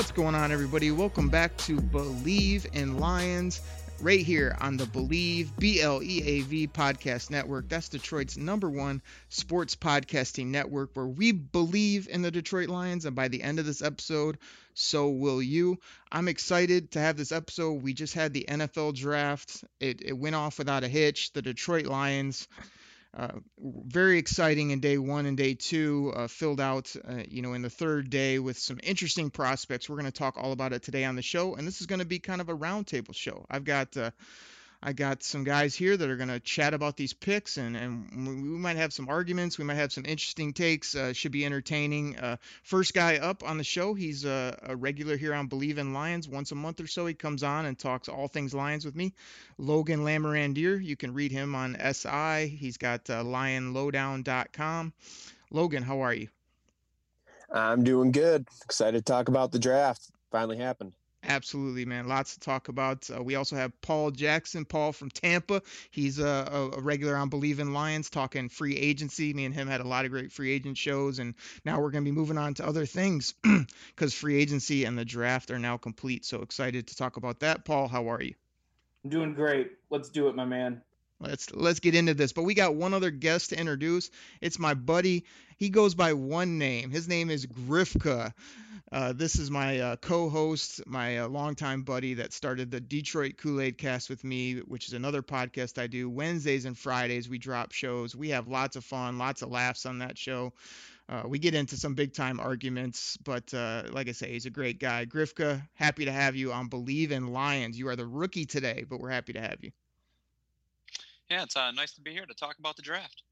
What's going on, everybody? Welcome back to Believe in Lions, right here on the Believe B L E A V podcast network. That's Detroit's number one sports podcasting network, where we believe in the Detroit Lions, and by the end of this episode, so will you. I'm excited to have this episode. We just had the NFL draft. It, it went off without a hitch. The Detroit Lions very exciting in day one and day two, uh, filled out, uh, you know, in the third day with some interesting prospects. We're going to talk all about it today on the show, and this is going to be kind of a roundtable show. I've got uh, I got some guys here that are going to chat about these picks, and, and we might have some arguments. We might have some interesting takes. Uh, should be entertaining. Uh, first guy up on the show, he's a, a, regular here on Believe in Lions. Once a month or so, he comes on and talks all things Lions with me. Logan Lamorandier, you can read him on SI. He's got uh, lionlowdown.com. Logan, how are you? I'm doing good. Excited to talk about the draft. Finally happened. Absolutely, man. Lots to talk about. Uh, we also have Paul Jackson, Paul from Tampa. He's a, a, regular on Believe in Lions, talking free agency. Me and him had a lot of great free agent shows, and now we're going to be moving on to other things because free agency and the draft are now complete. So excited to talk about that. Paul, how are you? I'm doing great. Let's do it, my man. Let's let's get into this. But we got one other guest to introduce. It's my buddy. He goes by one name. His name is Grifka. Uh, this is my uh, co-host, my uh, longtime buddy that started the Detroit Kool-Aid Cast with me, which is another podcast I do. Wednesdays and Fridays we drop shows. We have lots of fun, lots of laughs on that show. Uh, we get into some big time arguments, but uh, like I say, he's a great guy. Grifka, happy to have you on Believe in Lions. You are the rookie today, but we're happy to have you. Yeah, it's uh, nice to be here to talk about the draft.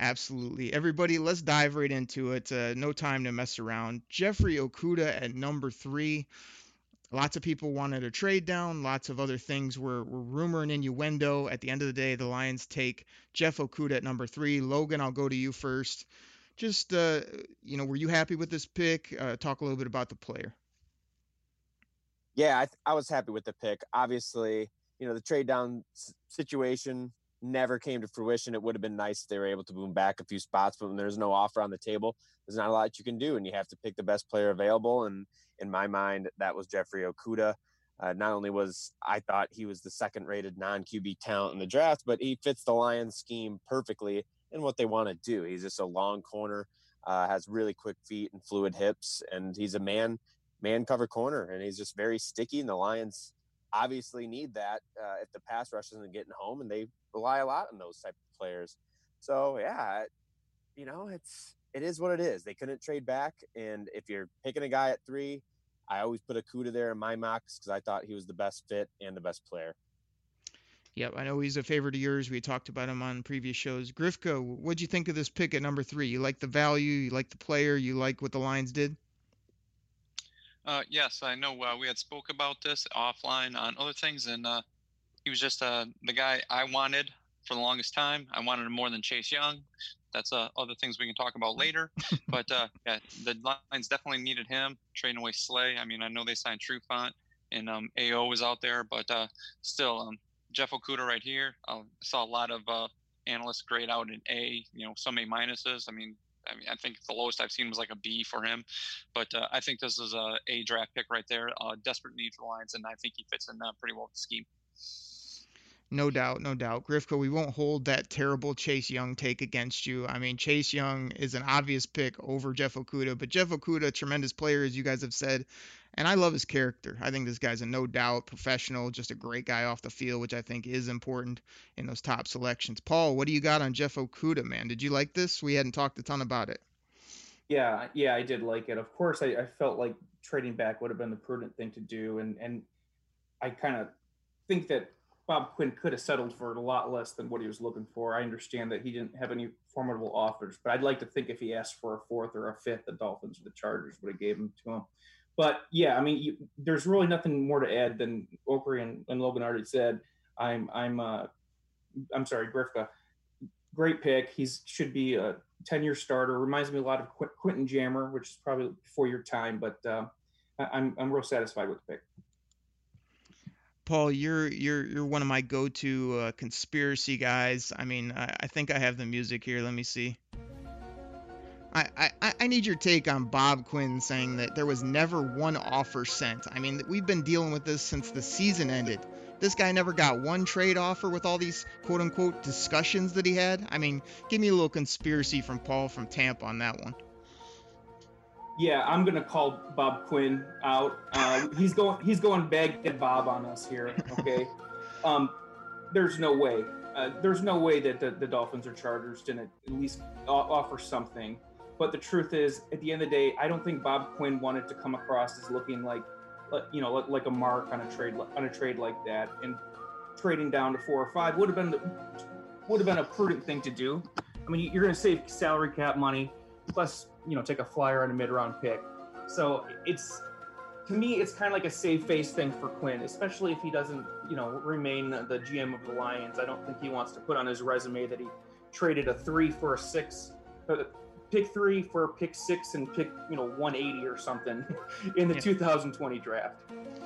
Absolutely. Everybody, let's dive right into it. Uh, no time to mess around. Jeffrey Okudah at number three. Lots of people wanted a trade down. Lots of other things were, were rumor and innuendo. At the end of the day, the Lions take Jeff Okudah at number three. Logan, I'll go to you first. Just, uh, you know, were you happy with this pick? Uh, talk a little bit about the player. Yeah, I, th- I was happy with the pick. Obviously, you know, the trade down situation never came to fruition. It would have been nice if they were able to boom back a few spots, but when there's no offer on the table, there's not a lot you can do, and you have to pick the best player available. And in my mind, that was Jeffrey Okudah. Uh, not only was I thought he was the second rated non QB talent in the draft, but he fits the Lions scheme perfectly in what they want to do. He's just a long corner, uh, has really quick feet and fluid hips, and he's a man man cover corner, and he's just very sticky. And the Lions obviously need that uh, if the pass rush isn't getting home, and they rely a lot on those type of players. So yeah, you know, it's it is what it is. They couldn't trade back, and if you're picking a guy at three, I always put a Okudah there in my mocks because I thought he was the best fit and the best player. Yep, I know he's a favorite of yours. We talked about him on previous shows. Grifka, what'd you think of this pick at number three? You like the value, you like the player, you like what the Lions did? Uh, yes, I know uh, we had spoke about this offline on other things, and uh, he was just uh, the guy I wanted for the longest time. I wanted him more than Chase Young. That's uh, other things we can talk about later. but uh, yeah, the Lions definitely needed him. Trading away Slay. I mean, I know they signed Trufant and um, AO was out there, but uh, still, um, Jeff Okudah right here. Uh, I saw a lot of uh, analysts grade out an A. You know, some A minuses. I mean, I mean, I think the lowest I've seen was like a B for him, but uh, I think this is a A draft pick right there. Uh, desperate need for the Lions, and I think he fits in pretty well with the scheme. No doubt, no doubt. Grifka, we won't hold that terrible Chase Young take against you. I mean, Chase Young is an obvious pick over Jeff Okudah, but Jeff Okudah, tremendous player, as you guys have said, and I love his character. I think this guy's a no doubt professional, just a great guy off the field, which I think is important in those top selections. Paul, what do you got on Jeff Okudah, man? Did you like this? We hadn't talked a ton about it. Yeah, yeah, I did like it. Of course, I, I felt like trading back would have been the prudent thing to do, and and I kind of think that Bob Quinn could have settled for a lot less than what he was looking for. I understand that he didn't have any formidable offers, but I'd like to think if he asked for a fourth or a fifth, the Dolphins or the Chargers would have gave him to him. But yeah, I mean, you, there's really nothing more to add than Okrie and, and Logan already said. I'm I'm uh, I'm sorry, Grifka. Great pick. He's should be a 10 year starter. Reminds me a lot of Qu- Quentin Jammer, which is probably before your time, but uh, I'm I'm real satisfied with the pick. Paul, you're you're you're one of my go-to uh, conspiracy guys. I mean, I, I think I have the music here. Let me see. I, I, I need your take on Bob Quinn saying that there was never one offer sent. I mean, we've been dealing with this since the season ended. This guy never got one trade offer with all these quote unquote discussions that he had. I mean, give me a little conspiracy from Paul from Tampa on that one yeah, I'm gonna call Bob Quinn out. Uh, he's going he's going Baghdad Bob on us here. Okay, um, there's no way. Uh, there's no way that the, the Dolphins or Chargers didn't at least offer something. But the truth is, at the end of the day, I don't think Bob Quinn wanted to come across as looking like, you know, like a mark on a trade on a trade like that. And trading down to four or five would have been the, would have been a prudent thing to do. I mean, you're going to save salary cap money, plus you know take a flyer on a mid round pick. So it's to me, it's kind of like a save face thing for Quinn, especially if he doesn't, you know, remain the GM of the Lions. I don't think he wants to put on his resume that he traded a three for a six, pick three for pick six and pick, you know, 180 or something in the yeah. 2020 draft.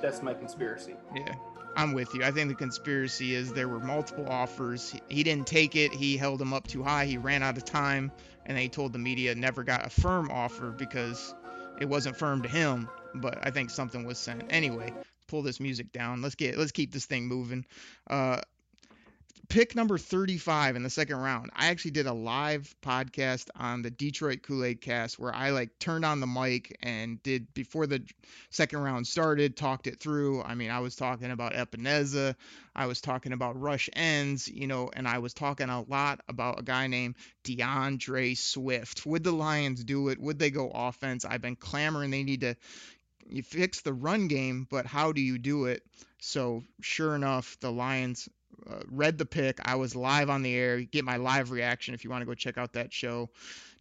That's my conspiracy. Yeah. I'm with you. I think the conspiracy is there were multiple offers. He didn't take it. He held them up too high. He ran out of time and they told the media never got a firm offer because it wasn't firm to him. But I think something was sent. Anyway, pull this music down. Let's get let's keep this thing moving. Uh, pick number 35 in the second round. I actually did a live podcast on the Detroit Kool-Aid cast where I like turned on the mic and did before the second round started, talked it through. I mean, I was talking about Epenesa, I was talking about rush ends, you know, and I was talking a lot about a guy named DeAndre Swift. Would the Lions do it? Would they go offense? I've been clamoring they need to you fix the run game, but how do you do it? So sure enough, the Lions uh, read the pick. I was live on the air. Get my live reaction if you want to go check out that show.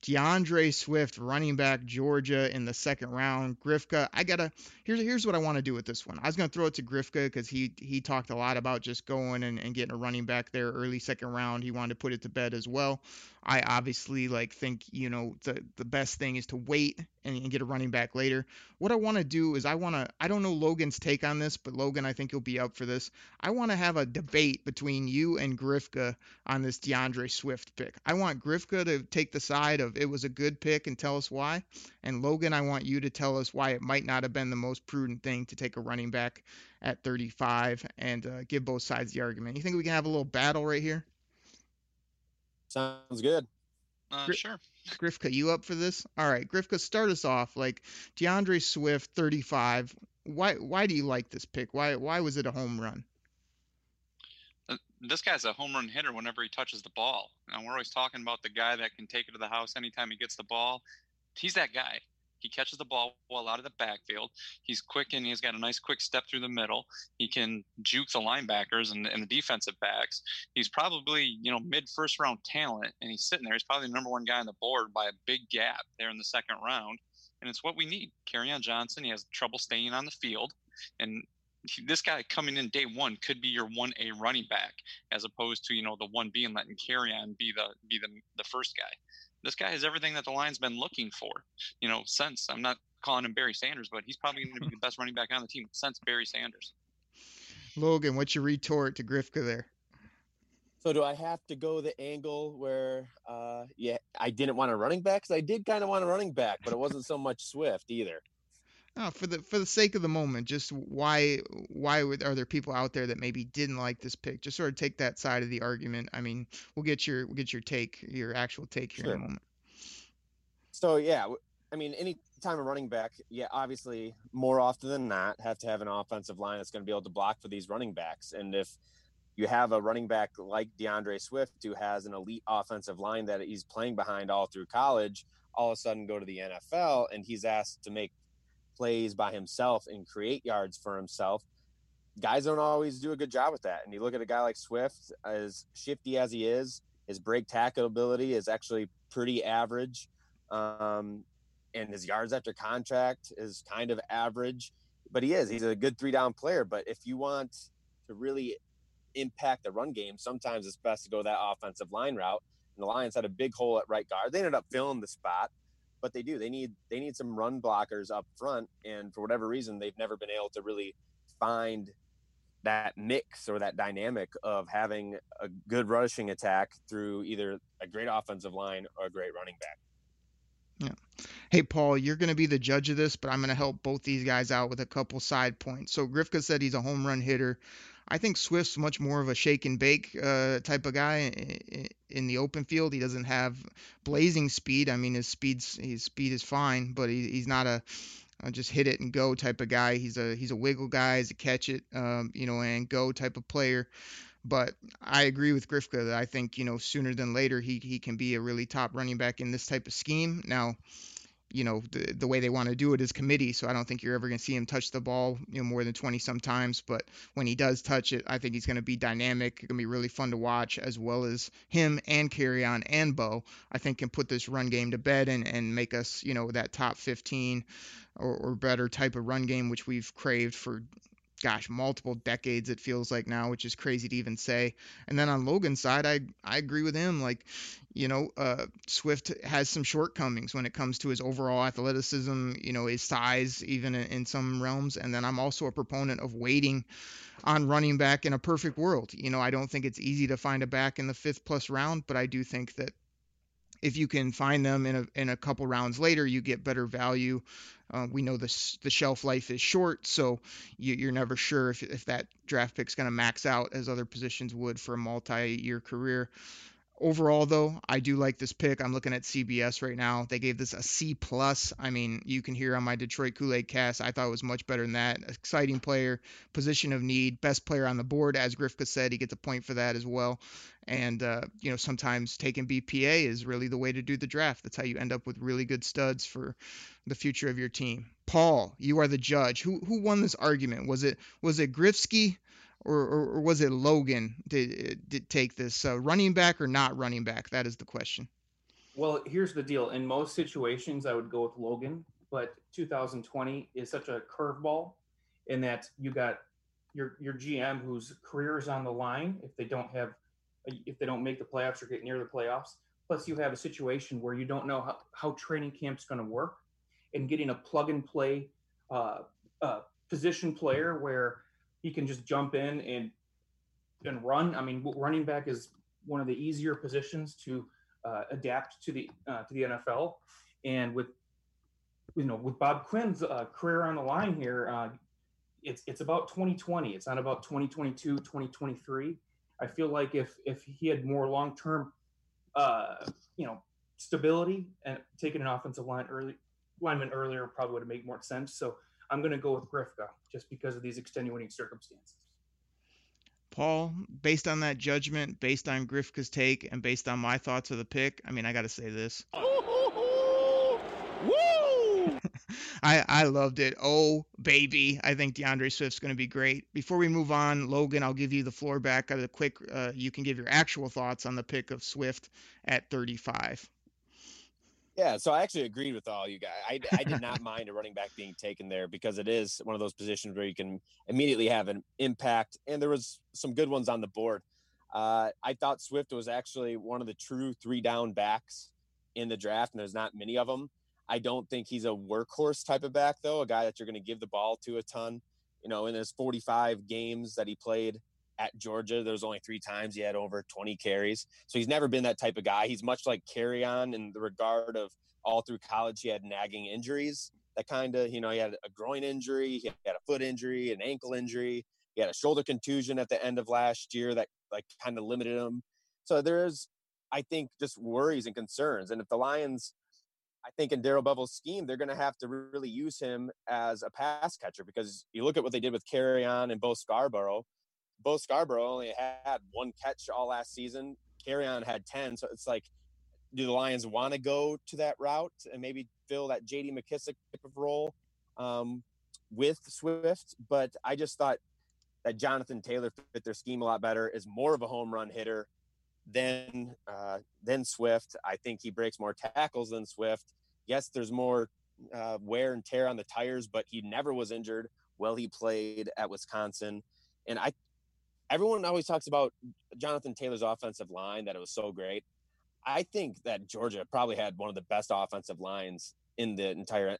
DeAndre Swift, running back, Georgia in the second round. Grifka, I gotta. Here's here's what I want to do with this one. I was gonna throw it to Grifka because he he talked a lot about just going and, and getting a running back there early second round. He wanted to put it to bed as well. I obviously like think you know the the best thing is to wait and, and get a running back later. What I want to do is I want to I don't know Logan's take on this, but Logan I think you'll be up for this. I want to have a debate between you and Grifka on this DeAndre Swift pick. I want Grifka to take the side of it was a good pick and tell us why, and Logan I want you to tell us why it might not have been the most prudent thing to take a running back at 35 and uh, give both sides the argument. You think we can have a little battle right here? Sounds good. Uh, sure. Grifka, you up for this? All right, Grifka, start us off. Like DeAndre Swift, 35. Why why do you like this pick? Why why was it a home run? Uh, this guy's a home run hitter whenever he touches the ball. And we're always talking about the guy that can take it to the house anytime he gets the ball. He's that guy. He catches the ball well out of the backfield. He's quick and he's got a nice quick step through the middle. He can juke the linebackers and, and the defensive backs. He's probably, you know, mid first round talent and he's sitting there. He's probably the number one guy on the board by a big gap there in the second round. And it's what we need. Kerryon Johnson, he has trouble staying on the field. And this guy coming in day one could be your one A running back, as opposed to you know the one B and letting Kerryon be the be the the first guy this guy has everything that the line's been looking for, you know, since I'm not calling him Barry Sanders, but he's probably going to be the best running back on the team since Barry Sanders. Logan, what's your retort to Grifka there? So do I have to go the angle where, uh, yeah, I didn't want a running back? Because I did kind of want a running back, but it wasn't so much Swift either. No, for the for the sake of the moment, just why why would, are there people out there that maybe didn't like this pick? Just sort of take that side of the argument. I mean, we'll get your we'll get your take, your actual take here sure. in a moment. So yeah, I mean, any time a running back, yeah, obviously more often than not, have to have an offensive line that's going to be able to block for these running backs. And if you have a running back like DeAndre Swift who has an elite offensive line that he's playing behind all through college, all of a sudden go to the NFL and he's asked to make plays by himself and create yards for himself. Guys don't always do a good job with that. And you look at a guy like Swift, as shifty as he is, his break tackle ability is actually pretty average. Um, and his yards after contact is kind of average, but he is. He's a good three down player. But if you want to really impact the run game, sometimes it's best to go that offensive line route. And the Lions had a big hole at right guard. They ended up filling the spot, but they do. They need they need some run blockers up front, and for whatever reason, they've never been able to really find that mix or that dynamic of having a good rushing attack through either a great offensive line or a great running back. Yeah. Hey, Paul, you're going to be the judge of this, but I'm going to help both these guys out with a couple side points. So Grifka said he's a home run hitter. I think Swift's much more of a shake and bake uh, type of guy in the open field. He doesn't have blazing speed. I mean, his speed's his speed is fine, but he, he's not a, a just hit it and go type of guy. He's a he's a wiggle guy. He's a catch it, um, you know, and go type of player. But I agree with Grifka that I think you know sooner than later he he can be a really top running back in this type of scheme. Now you know the, the way they want to do it is committee so i don't think you're ever going to see him touch the ball you know more than 20 sometimes but when he does touch it i think he's going to be dynamic going to be really fun to watch as well as him and Kerryon and bo i think can put this run game to bed and, and make us you know that top 15 or, or better type of run game which we've craved for gosh, multiple decades it feels like now, which is crazy to even say. And then on Logan's side, I I agree with him. Like, you know, uh, Swift has some shortcomings when it comes to his overall athleticism, you know, his size, even in, in some realms. And then I'm also a proponent of waiting on running back in a perfect world. You know, I don't think it's easy to find a back in the fifth plus round, but I do think that if you can find them in a in a couple rounds later, you get better value. Uh, we know the the shelf life is short, so you, are never sure if if that draft pick's going to max out as other positions would for a multi-year career. Overall, though, I do like this pick. I'm looking at CBS right now. They gave this a C plus. I mean, you can hear on my Detroit Kool-Aid cast. I thought it was much better than that. Exciting player, position of need, best player on the board, as Grifka said. He gets a point for that as well. And uh, you know, sometimes taking BPA is really the way to do the draft. That's how you end up with really good studs for the future of your team. Paul, you are the judge. Who who won this argument? Was it was it Grifsky? Or, or, or was it Logan did, did take this uh, running back or not running back? That is the question. Well, here's the deal. In most situations, I would go with Logan, but 2020 is such a curveball in that you got your your GM whose career is on the line if they don't have if they don't make the playoffs or get near the playoffs. Plus, you have a situation where you don't know how, how training camp's going to work, and getting a plug and play uh, uh, position player where he can just jump in and and run. I mean, running back is one of the easier positions to uh, adapt to the uh, to the NFL, and with you know with Bob Quinn's uh, career on the line here, uh, it's it's about 2020. It's not about 2022, 2023. I feel like if if he had more long term, uh, you know, stability and taking an offensive line early lineman earlier probably would have made more sense. So I'm going to go with Grifka just because of these extenuating circumstances. Paul, based on that judgment, based on Grifka's take, and based on my thoughts of the pick, I mean, I got to say this. I, I loved it. Oh, baby. I think DeAndre Swift's going to be great. Before we move on, Logan, I'll give you the floor back. A quick, uh, you can give your actual thoughts on the pick of Swift at 35. Yeah, so I actually agreed with all you guys. I, I did not mind a running back being taken there because it is one of those positions where you can immediately have an impact, and there was some good ones on the board. Uh, I thought Swift was actually one of the true three down backs in the draft, and there's not many of them. I don't think he's a workhorse type of back, though, a guy that you're going to give the ball to a ton. You know, in his 45 games that he played, at Georgia, there was only three times he had over 20 carries. So he's never been that type of guy. He's much like Kerryon in the regard of all through college, he had nagging injuries that kind of, you know, he had a groin injury, he had a foot injury, an ankle injury, he had a shoulder contusion at the end of last year that like kind of limited him. So there's, I think, just worries and concerns. And if the Lions, I think in Darrell Bevell's scheme, they're going to have to really use him as a pass catcher because you look at what they did with Kerryon and Bo Scarborough Bo Scarborough only had one catch all last season. Kerryon had 10. So it's like do the Lions want to go to that route and maybe fill that J.D. McKissick type of role um, with Swift? But I just thought that Jonathan Taylor fit their scheme a lot better. Is more of a home run hitter than uh, than Swift. I think he breaks more tackles than Swift. Yes, there's more uh, wear and tear on the tires, but he never was injured while he played at Wisconsin. And I, everyone always talks about Jonathan Taylor's offensive line that it was so great. I think that Georgia probably had one of the best offensive lines in the entire.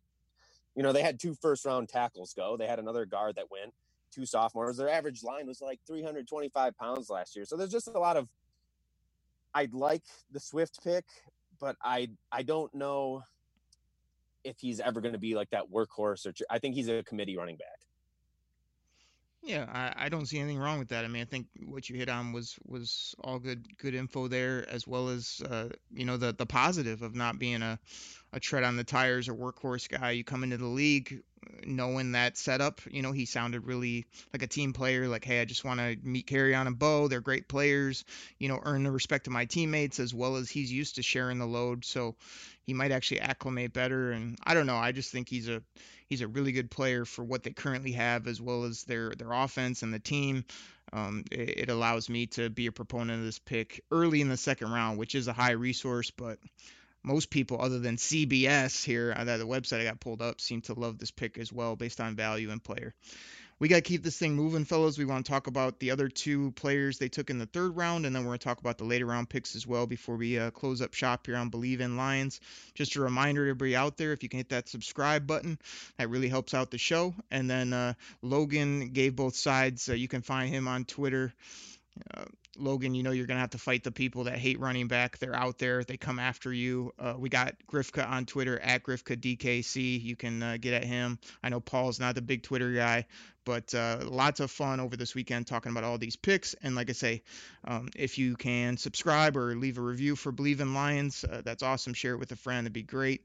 You know, they had two first round tackles go. They had another guard that went, two sophomores. Their average line was like 325 pounds last year. So there's just a lot of. I'd like the Swift pick, but I I don't know if he's ever going to be like that workhorse or I think he's a committee running back. Yeah, I, I don't see anything wrong with that. I mean, I think what you hit on was was all good good info there, as well as uh, you know the the positive of not being a a tread on the tires or workhorse guy. You come into the league knowing that setup. You know, he sounded really like a team player. Like, hey, I just want to meet on and Bo. They're great players. You know, earn the respect of my teammates as well as he's used to sharing the load. So he might actually acclimate better. And I don't know. I just think he's a he's a really good player for what they currently have as well as their their offense and the team. Um, it, it allows me to be a proponent of this pick early in the second round, which is a high resource, but most people other than CBS here, uh, that the website I got pulled up, seem to love this pick as well based on value and player. We got to keep this thing moving, fellas. We want to talk about the other two players they took in the third round, and then we're going to talk about the later round picks as well before we uh, close up shop here on Believe in Lions. Just a reminder to everybody out there if you can hit that subscribe button, that really helps out the show. And then uh, Logan gave both sides. Uh, you can find him on Twitter. Uh, Logan, you know you're going to have to fight the people that hate running back. They're out there. They come after you. Uh, we got Grifka on Twitter at Grifka DKC. You can uh, get at him. I know Paul's not the big Twitter guy, but uh, lots of fun over this weekend talking about all these picks. And like I say, um, if you can subscribe or leave a review for Believe in Lions, uh, that's awesome. Share it with a friend. That'd be great.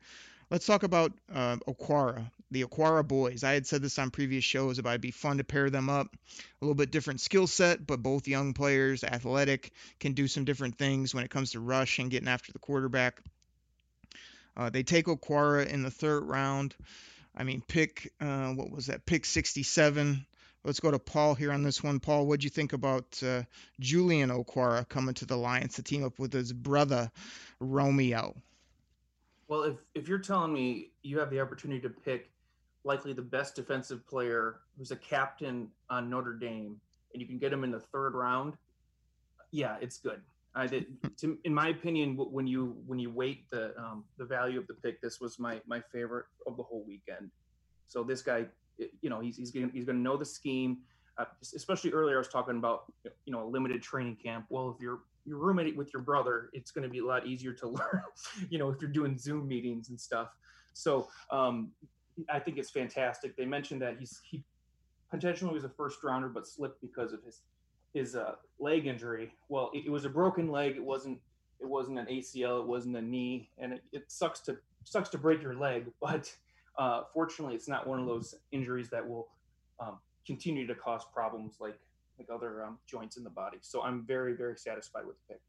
Let's talk about uh, Okwara, the Okwara boys. I had said this on previous shows about it'd be fun to pair them up. A little bit different skill set, but both young players, athletic, can do some different things when it comes to rush and getting after the quarterback. Uh, they take Okwara in the third round. I mean, pick uh, what was that? Pick 67. Let's go to Paul here on this one. Paul, what'd you think about uh, Julian Okwara coming to the Lions to team up with his brother Romeo? Well, if if you're telling me you have the opportunity to pick likely the best defensive player who's a captain on Notre Dame, and you can get him in the third round, yeah, it's good. I did, to, in my opinion, when you when you weight the um, the value of the pick, this was my my favorite of the whole weekend. So this guy, you know, he's he's gonna he's gonna know the scheme. Uh, especially earlier, I was talking about you know a limited training camp. Well, if you're your roommate with your brother, it's going to be a lot easier to learn, you know, if you're doing Zoom meetings and stuff. So um, I think it's fantastic. They mentioned that he's he potentially was a first rounder, but slipped because of his his uh, leg injury. Well, it, it, was a broken leg. It wasn't it wasn't an ACL. It wasn't a knee, and it, it sucks to sucks to break your leg. But uh, fortunately, it's not one of those injuries that will um, continue to cause problems like like other um, joints in the body. So I'm very, very satisfied with the pick.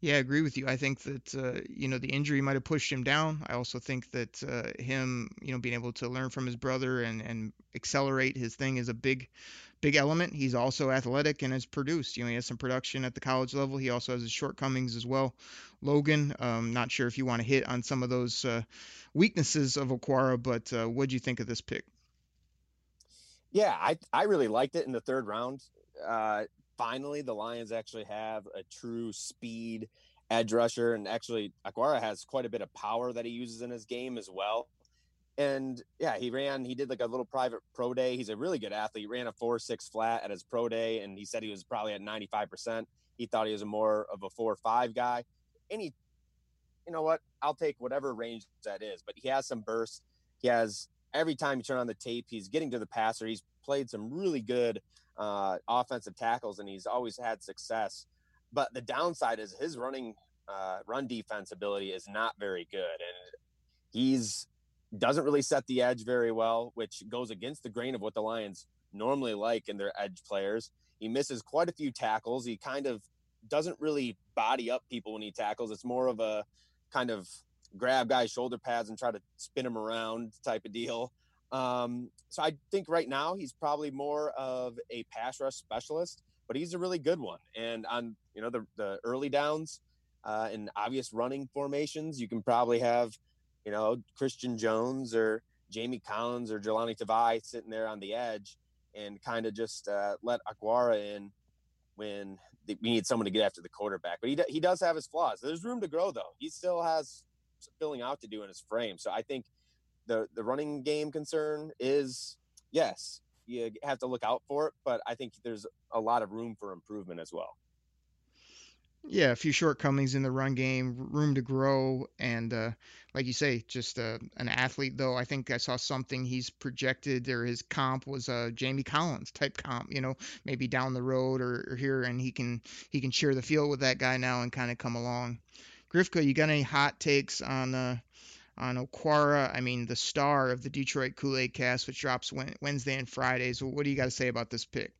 Yeah, I agree with you. I think that uh, you know the injury might have pushed him down. I also think that uh, him, you know, being able to learn from his brother and and accelerate his thing is a big, big element. He's also athletic and has produced. You know, he has some production at the college level. He also has his shortcomings as well. Logan, um, not sure if you want to hit on some of those uh, weaknesses of Okwara, but uh, what do you think of this pick? Yeah, I I really liked it in the third round. Uh, finally, the Lions actually have a true speed edge rusher, and actually, Okwara has quite a bit of power that he uses in his game as well. And yeah, he ran. He did like a little private pro day. He's a really good athlete. He ran a four six flat at his pro day, and he said he was probably at ninety five percent. He thought he was a more of a four five guy, and he, you know what? I'll take whatever range that is. But he has some burst. He has every time you turn on the tape, he's getting to the passer. He's played some really good uh, offensive tackles, and he's always had success. But the downside is his running uh, run defense ability is not very good, and he's doesn't really set the edge very well, which goes against the grain of what the Lions normally like in their edge players. He misses quite a few tackles. He kind of doesn't really body up people when he tackles. It's more of a kind of grab guys' shoulder pads and try to spin them around type of deal. Um, so I think right now he's probably more of a pass rush specialist, but he's a really good one. And on you know the the early downs uh, in obvious running formations, you can probably have you know Christian Jones or Jamie Collins or Jahlani Tavai sitting there on the edge and kind of just uh, let Okwara in when we need someone to get after the quarterback. But he, he does have his flaws. There's room to grow, though. He still has filling out to do in his frame. So I think the the running game concern is yes, you have to look out for it, but I think there's a lot of room for improvement as well. Yeah, a few shortcomings in the run game, room to grow, and uh, like you say, just uh, an athlete. Though I think I saw something he's projected or his comp was a Jamie Collins type comp. You know, maybe down the road or, or here, and he can he can share the field with that guy now and kind of come along. Grifka, you got any hot takes on uh, on Okwara? I mean, the star of the Detroit Kool Aid Cast, which drops Wednesday and Fridays. What do you got to say about this pick?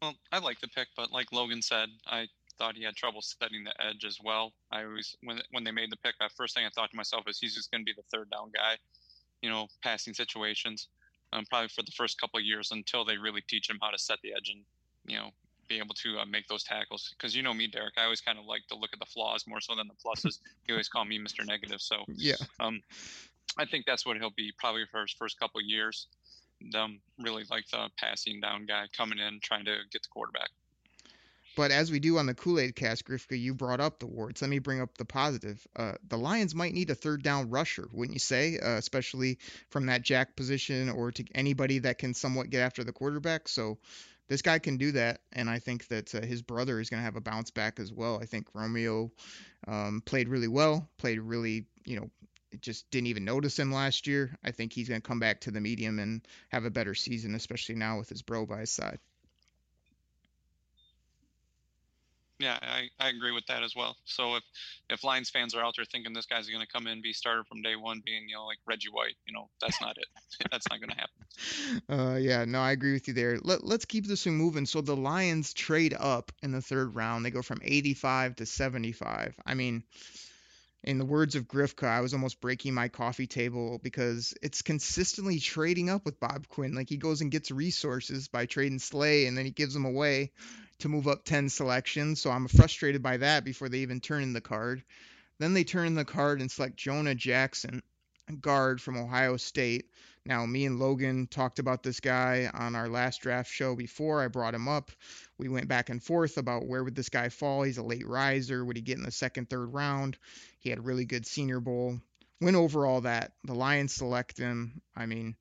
Well, I like the pick, but like Logan said, I thought he had trouble setting the edge as well. I always when when they made the pick, that first thing I thought to myself is he's just going to be the third down guy, you know, passing situations, um, probably for the first couple years until they really teach him how to set the edge and you know be able to uh, make those tackles. Because you know me, Derek, I always kind of like to look at the flaws more so than the pluses. you always call me Mr. Negative, so yeah. Um, I think that's what he'll be probably for his first couple years. Um, really like the passing down guy coming in trying to get the quarterback. But as we do on the Kool Aid cast, Grifka, you brought up the warts. Let me bring up the positive. Uh, the Lions might need a third down rusher, wouldn't you say? Uh, especially from that jack position or to anybody that can somewhat get after the quarterback. So this guy can do that, and I think that uh, his brother is going to have a bounce back as well. I think Romeo um, played really well, played really, you know, just didn't even notice him last year. I think he's going to come back to the medium and have a better season, especially now with his bro by his side. Yeah, I, I agree with that as well. So if if Lions fans are out there thinking this guy's going to come in be starter from day one, being you know like Reggie White, you know that's not it. that's not going to happen. Uh, yeah, no, I agree with you there. Let Let's keep this thing moving. So the Lions trade up in the third round. They go from 85 to 75. I mean, in the words of Grifka, I was almost breaking my coffee table because it's consistently trading up with Bob Quinn. Like he goes and gets resources by trading Slay and then he gives them away to move up 10 selections. So I'm frustrated by that before they even turn in the card. Then they turn in the card and select Jonah Jackson, guard from Ohio State. Now, me and Logan talked about this guy on our last draft show before I brought him up. We went back and forth about where would this guy fall. He's a late riser. Would he get in the second, third round? He had a really good Senior Bowl. Went over all that. The Lions select him. I mean,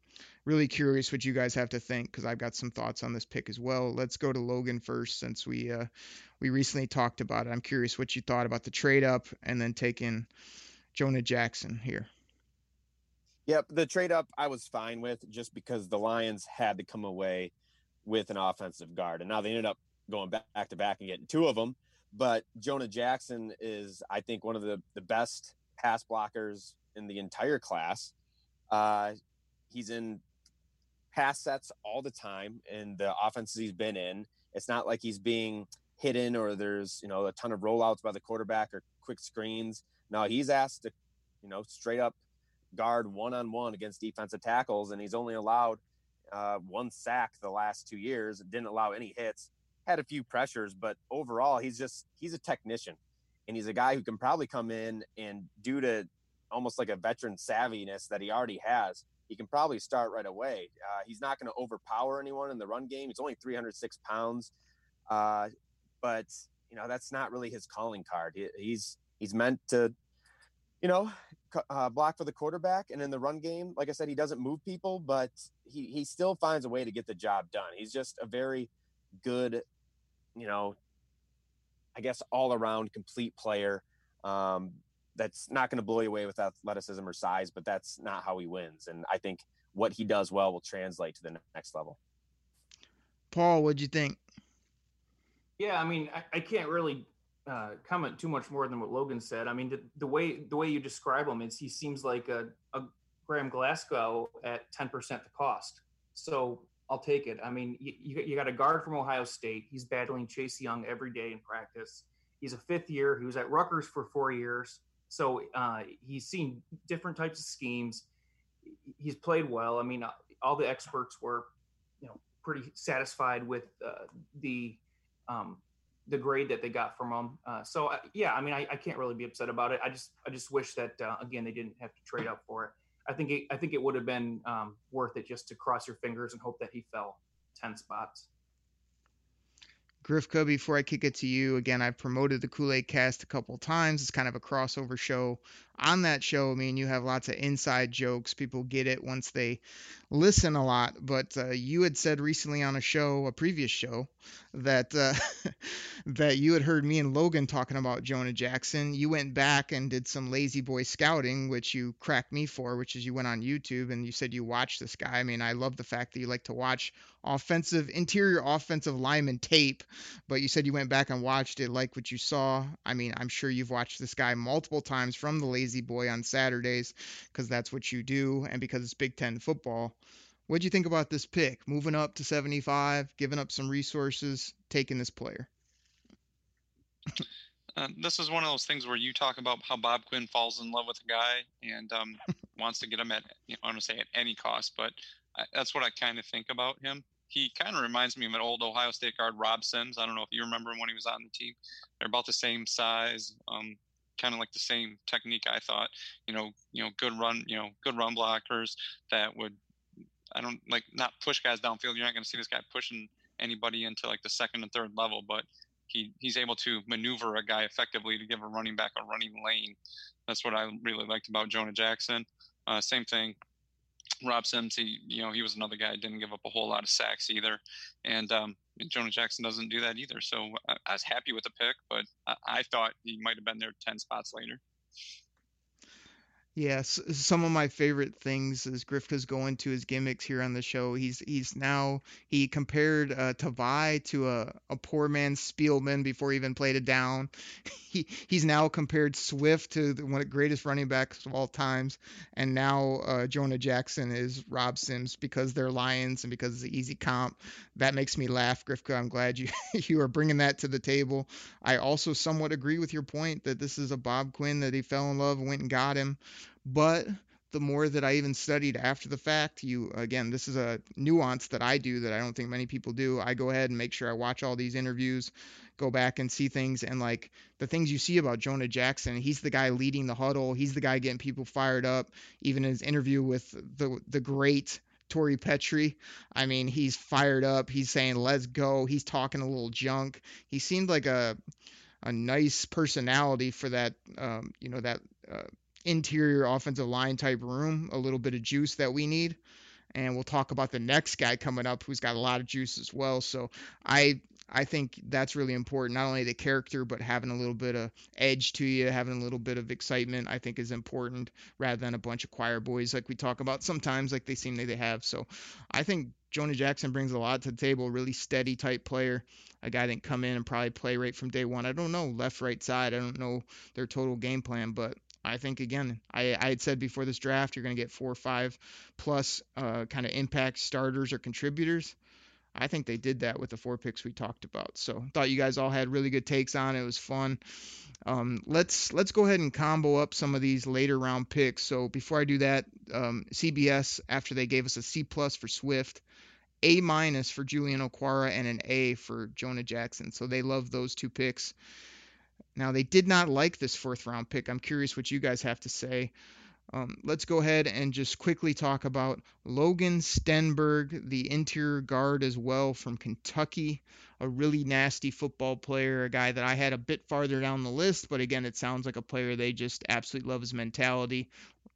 really curious what you guys have to think because I've got some thoughts on this pick as well. Let's go to Logan first since we uh, we recently talked about it. I'm curious what you thought about the trade up and then taking Jonah Jackson here. Yep, the trade up I was fine with just because the Lions had to come away with an offensive guard. And now they ended up going back to back and getting two of them. But Jonah Jackson is, I think, one of the, the best pass blockers in the entire class. Uh, he's in pass sets all the time in the offenses he's been in. It's not like he's being hidden or there's, you know, a ton of rollouts by the quarterback or quick screens. No, he's asked to, you know, straight up guard one on one against defensive tackles, and he's only allowed uh, one sack the last two years. Didn't allow any hits. Had a few pressures, but overall, he's just he's a technician, and he's a guy who can probably come in and due to almost like a veteran savviness that he already has, he can probably start right away. Uh, he's not going to overpower anyone in the run game. He's only 306 pounds, uh, but you know that's not really his calling card. He, he's he's meant to, you know, uh, block for the quarterback. And in the run game, like I said, he doesn't move people, but he, he still finds a way to get the job done. He's just a very good, you know, I guess all around complete player. Um, that's not going to blow you away with athleticism or size, but that's not how he wins. And I think what he does well will translate to the next level. Paul, what'd you think? Yeah, I mean, I, I can't really uh, comment too much more than what Logan said. I mean, the, the way the way you describe him is he seems like a, a Graham Glasgow at ten percent the cost. So I'll take it. I mean, you, you got a guard from Ohio State. He's battling Chase Young every day in practice. He's a fifth year. He was at Rutgers for four years. So uh, he's seen different types of schemes. He's played well. I mean, all the experts were, you know, pretty satisfied with uh, the um, the grade that they got from him. Uh, so uh, yeah, I mean, I, I, can't really be upset about it. I just I just wish that uh, again they didn't have to trade up for it. I think it, I think it would have been um, worth it just to cross your fingers and hope that he fell ten spots. Grifka, before I kick it to you, again, I've promoted the Kool Aid Cast a couple times. It's kind of a crossover show. On that show, I mean, you have lots of inside jokes. People get it once they listen a lot. But uh, you had said recently on a show, a previous show, that uh, that you had heard me and Logan talking about Jonah Jackson. You went back and did some lazy boy scouting, which you cracked me for, which is you went on YouTube and you said you watched this guy. I mean, I love the fact that you like to watch offensive interior offensive lineman tape, but you said you went back and watched it, like what you saw. I mean, I'm sure you've watched this guy multiple times from the lazy boy on Saturdays because that's what you do and because it's Big Ten football. What'd you think about this pick? Moving up to 75, giving up some resources, taking this player. Uh, this is one of those things where you talk about how Bob Quinn falls in love with a guy and um, wants to get him at, you know, I want to say at any cost, but I, that's what I kind of think about him. He kind of reminds me of an old Ohio State guard, Rob Sims. I don't know if you remember him when he was on the team. They're about the same size, um, kind of like the same technique. I thought, you know, you know, good run, you know, good run blockers that would I don't like not push guys downfield. You're not going to see this guy pushing anybody into like the second and third level, but he he's able to maneuver a guy effectively to give a running back a running lane. That's what I really liked about Jonah Jackson. Uh, same thing. Rob Sims, he you know he was another guy didn't give up a whole lot of sacks either, and um, Jonah Jackson doesn't do that either. So I, I was happy with the pick, but I, I thought he might have been there ten spots later. Yes, some of my favorite things is Grifka's going to his gimmicks here on the show. He's he's now he compared uh, Tavai to a, a poor man's Spielman before he even played it down. He he's now compared Swift to the, one of the greatest running backs of all times, and now uh, Jonah Jackson is Rob Sims because they're Lions and because it's an easy comp. That makes me laugh, Grifka. I'm glad you you are bringing that to the table. I also somewhat agree with your point that this is a Bob Quinn that he fell in love, went and got him. But the more that I even studied after the fact, you again, this is a nuance that I do that I don't think many people do. I go ahead and make sure I watch all these interviews, go back and see things, and like the things you see about Jonah Jackson, he's the guy leading the huddle, he's the guy getting people fired up. Even in his interview with the the great Tori Petry, I mean, he's fired up. He's saying, "Let's go." He's talking a little junk. He seemed like a a nice personality for that, um, you know, that uh, interior offensive line type room, a little bit of juice that we need. And we'll talk about the next guy coming up who's got a lot of juice as well. So I I think that's really important. Not only the character, but having a little bit of edge to you, having a little bit of excitement, I think is important rather than a bunch of choir boys like we talk about sometimes, like they seem like they have. So I think Jonah Jackson brings a lot to the table, really steady type player, a guy that can come in and probably play right from day one. I don't know left, right side. I don't know their total game plan, but I think again, I, I had said before this draft, you're going to get four or five plus uh, kind of impact starters or contributors. I think they did that with the four picks we talked about. So thought you guys all had really good takes on it. It was fun. Um, let's let's go ahead and combo up some of these later round picks. So before I do that, um, CBS after they gave us a C plus for Swift, A minus for Julian Okwara, and an A for Jonah Jackson. So they love those two picks. Now, they did not like this fourth round pick. I'm curious what you guys have to say. Um, let's go ahead and just quickly talk about Logan Stenberg, the interior guard as well from Kentucky, a really nasty football player, a guy that I had a bit farther down the list, but again, it sounds like a player they just absolutely love his mentality.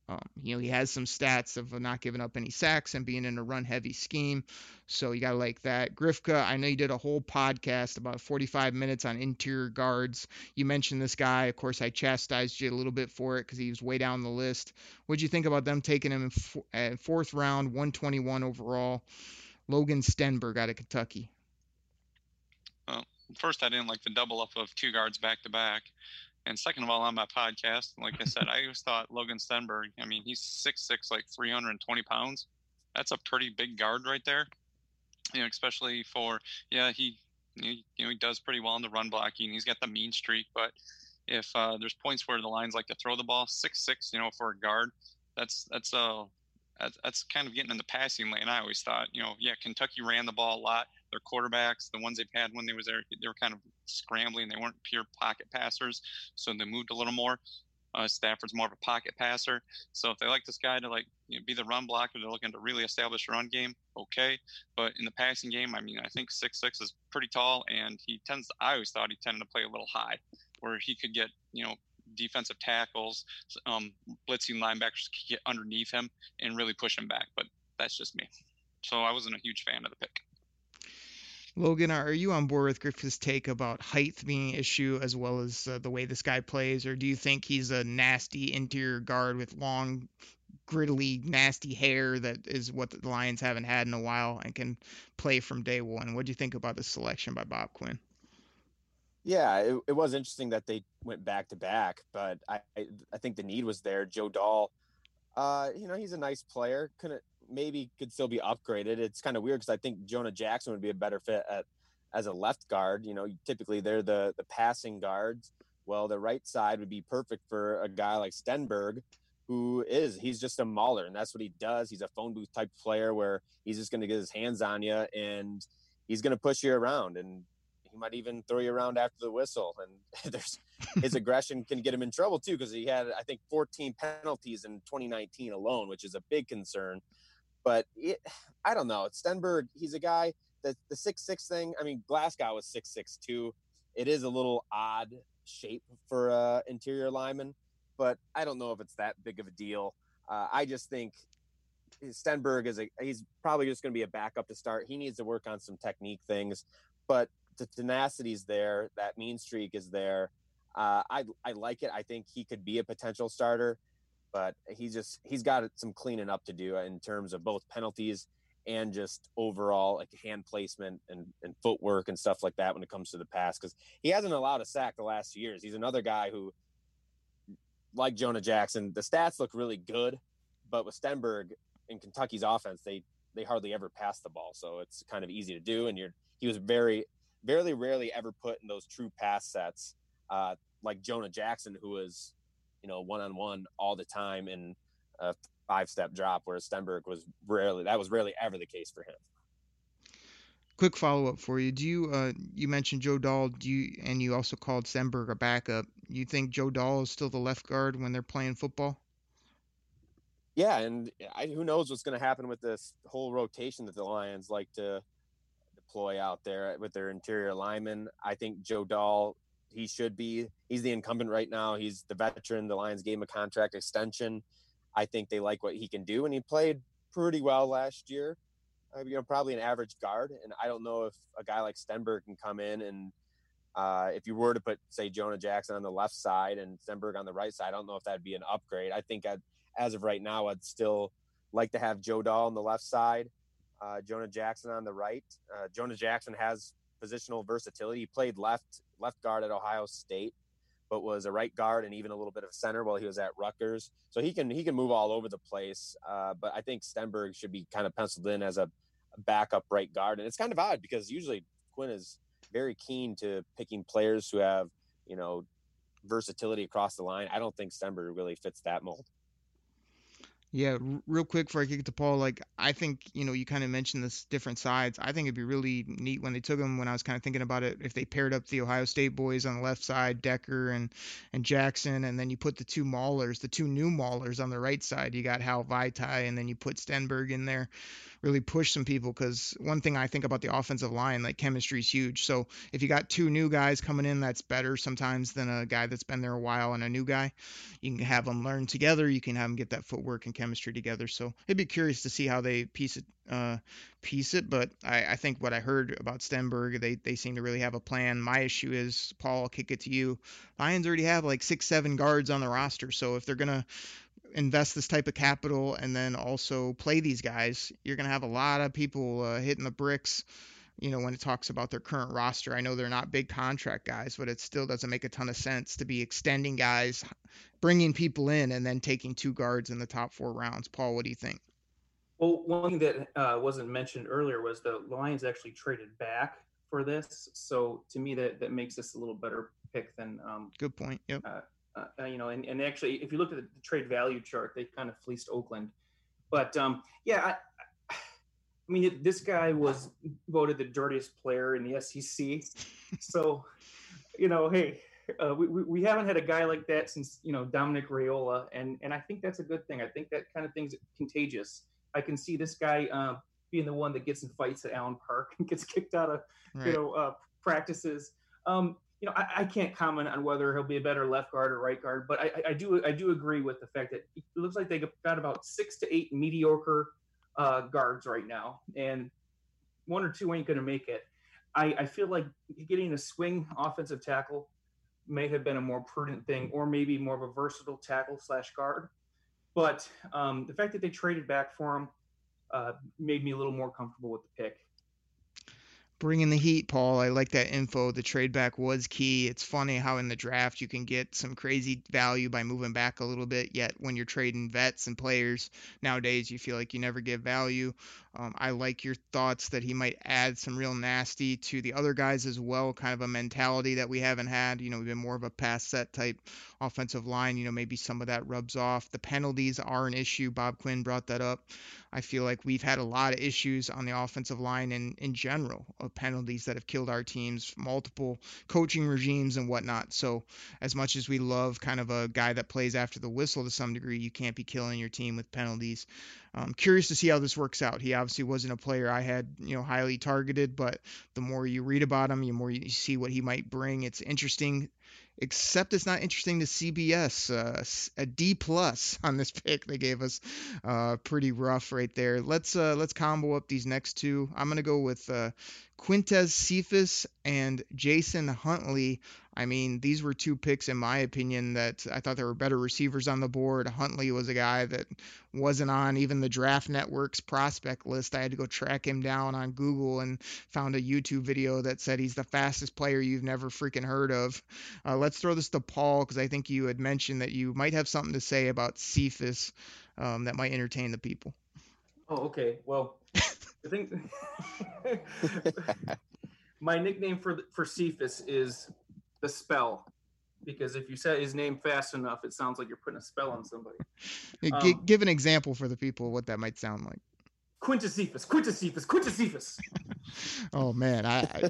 Um, you know, he has some stats of not giving up any sacks and being in a run heavy scheme. So you got to like that. Grifka, I know you did a whole podcast about 45 minutes on interior guards. You mentioned this guy. Of course, I chastised you a little bit for it because he was way down the list. What'd you think about them taking him in fourth round, 121 overall? Logan Stenberg out of Kentucky. Well, first, I didn't like the double up of two guards back to back. And second of all, on my podcast, like I said, I always thought Logan Stenberg, I mean, he's six six, like 320 pounds. That's a pretty big guard right there. You know, especially for yeah, he you know he does pretty well in the run blocking. He's got the mean streak, but if uh, there's points where the lines like to throw the ball six six, you know, for a guard, that's that's uh that's kind of getting in the passing lane. I always thought, you know, yeah, Kentucky ran the ball a lot. Their quarterbacks, the ones they've had when they was there, they were kind of scrambling. They weren't pure pocket passers, so they moved a little more. Uh, Stafford's more of a pocket passer, so if they like this guy to like you know, be the run blocker, they're looking to really establish a run game. Okay, but in the passing game, I mean, I think six six is pretty tall, and he tends. To, I always thought he tended to play a little high, where he could get you know defensive tackles, um, blitzing linebackers could get underneath him and really push him back. But that's just me. So I wasn't a huge fan of the pick. Logan, are you on board with Griffith's take about height being an issue as well as uh, the way this guy plays, or do you think he's a nasty interior guard with long, griddly, nasty hair that is what the Lions haven't had in a while and can play from day one? What do you think about the selection by Bob Quinn? Yeah, it, it was interesting that they went back to back, but I, I think the need was there. Joe Dahl, uh, you know, he's a nice player. Couldn't maybe could still be upgraded. It's kind of weird because I think Jonah Jackson would be a better fit at as a left guard. You know, typically they're the the passing guards. Well, the right side would be perfect for a guy like Stenberg, who is he's just a mauler, and that's what he does. He's a phone booth type player where he's just going to get his hands on you and he's going to push you around. And he might even throw you around after the whistle. And there's his aggression can get him in trouble too because he had I think 14 penalties in 2019 alone, which is a big concern. But it, I don't know. Stenberg, he's a guy that the six six thing. I mean, Glasgow was six six two. It is a little odd shape for uh, interior lineman, but I don't know if it's that big of a deal. Uh, I just think Stenberg is a he's probably just going to be a backup to start. He needs to work on some technique things, but the tenacity is there. That mean streak is there. Uh, I I like it. I think he could be a potential starter, but he just he's got some cleaning up to do in terms of both penalties and just overall like hand placement and, and footwork and stuff like that when it comes to the pass because he hasn't allowed a sack the last few years. He's another guy who, like Jonah Jackson, the stats look really good, but with Stenberg in Kentucky's offense, they they hardly ever pass the ball, so it's kind of easy to do. And you're he was very very rarely ever put in those true pass sets uh, like Jonah Jackson, who was, you know, one on one all the time in a five step drop, whereas Stenberg was rarely, that was rarely ever the case for him. Quick follow up for you. Do you, uh, you mentioned Joe Dahl, do you, and you also called Stenberg a backup. You think Joe Dahl is still the left guard when they're playing football? Yeah, and I, who knows what's going to happen with this whole rotation that the Lions like to deploy out there with their interior linemen. I think Joe Dahl, he should be. He's the incumbent right now. He's the veteran. The Lions gave him a contract extension. I think they like what he can do, and he played pretty well last year. Uh, you know, probably an average guard, and I don't know if a guy like Stenberg can come in and uh, if you were to put, say, Jonah Jackson on the left side and Stenberg on the right side, I don't know if that'd be an upgrade. I think I'd, as of right now, I'd still like to have Joe Dahl on the left side uh, Jonah Jackson on the right. Uh, Jonah Jackson has positional versatility. He played left left guard at Ohio State, but was a right guard and even a little bit of a center while he was at Rutgers. So he can he can move all over the place. Uh, but I think Stenberg should be kind of penciled in as a backup right guard. And it's kind of odd because usually Quinn is very keen to picking players who have you know versatility across the line. I don't think Stenberg really fits that mold. Yeah, real quick before I kick it to Paul, like I think you know you kind of mentioned this different sides. I think it'd be really neat when they took them. When I was kind of thinking about it, if they paired up the Ohio State boys on the left side, Decker and and Jackson, and then you put the two Maulers, the two new Maulers on the right side. You got Hal Vaitai, and then you put Stenberg in there really push some people because one thing I think about the offensive line, like chemistry is huge. So if you got two new guys coming in, that's better sometimes than a guy that's been there a while and a new guy. You can have them learn together. You can have them get that footwork and chemistry together. So I'd be curious to see how they piece it, uh, piece it. But I, I think what I heard about Stenberg, they they seem to really have a plan. My issue is, Paul, I'll kick it to you. Lions already have like six, seven guards on the roster. So if they're gonna invest this type of capital and then also play these guys, you're going to have a lot of people uh, hitting the bricks. You know, when it talks about their current roster, I know they're not big contract guys, but it still doesn't make a ton of sense to be extending guys, bringing people in, and then taking two guards in the top four rounds. Paul, what do you think? Well, one thing that uh, wasn't mentioned earlier was the Lions actually traded back for this. So to me, that that makes this a little better pick than. Um, Good point. Yep. Uh, uh, you know, and, and actually, if you look at the trade value chart, they kind of fleeced Oakland. But um, yeah, I, I mean, this guy was voted the dirtiest player in the SEC. so, you know, hey, uh, we, we haven't had a guy like that since you know Dominic Raiola, and and I think that's a good thing. I think that kind of thing's contagious. I can see this guy uh, being the one that gets in fights at Allen Park and gets kicked out of right. you know uh, practices. Um, you know, I, I, can't comment on whether he'll be a better left guard or right guard, but I, I do I do agree with the fact that it looks like they got about six to eight mediocre uh, guards right now, and one or two ain't going to make it. I, I feel like getting a swing offensive tackle may have been a more prudent thing, or maybe more of a versatile tackle slash guard. But um, the fact that they traded back for him uh, made me a little more comfortable with the pick. Bringing the heat, Paul. I like that info. The trade back was key. It's funny how in the draft you can get some crazy value by moving back a little bit, yet when you're trading vets and players nowadays, you feel like you never get value. Um, I like your thoughts that he might add some real nasty to the other guys as well, kind of a mentality that we haven't had. You know, we've been more of a pass set type offensive line. You know, maybe some of that rubs off. The penalties are an issue. Bob Quinn brought that up. I feel like we've had a lot of issues on the offensive line and in general of penalties that have killed our teams, multiple coaching regimes and whatnot. So, as much as we love kind of a guy that plays after the whistle to some degree, you can't be killing your team with penalties. I'm um, curious to see how this works out. He obviously wasn't a player I had, you know, highly targeted, but the more you read about him, the more you see what he might bring. It's interesting except it's not interesting to CBS. Uh, a D plus on this pick they gave us, uh, pretty rough right there. Let's uh, let's combo up these next two. I'm gonna go with uh, Quintez Cephus and Jason Huntley. I mean, these were two picks, in my opinion, that I thought there were better receivers on the board. Huntley was a guy that wasn't on even the Draft Network's prospect list. I had to go track him down on Google and found a YouTube video that said he's the fastest player you've never freaking heard of. Uh, let's throw this to Paul because I think you had mentioned that you might have something to say about Cephus um, that might entertain the people. Oh, okay. Well, I think my nickname for for Cephus is the spell, because if you say his name fast enough, it sounds like you're putting a spell on somebody. Um, give an example for the people what that might sound like. Quintesiphus, Quintesiphus, Quintesiphus. oh man, I,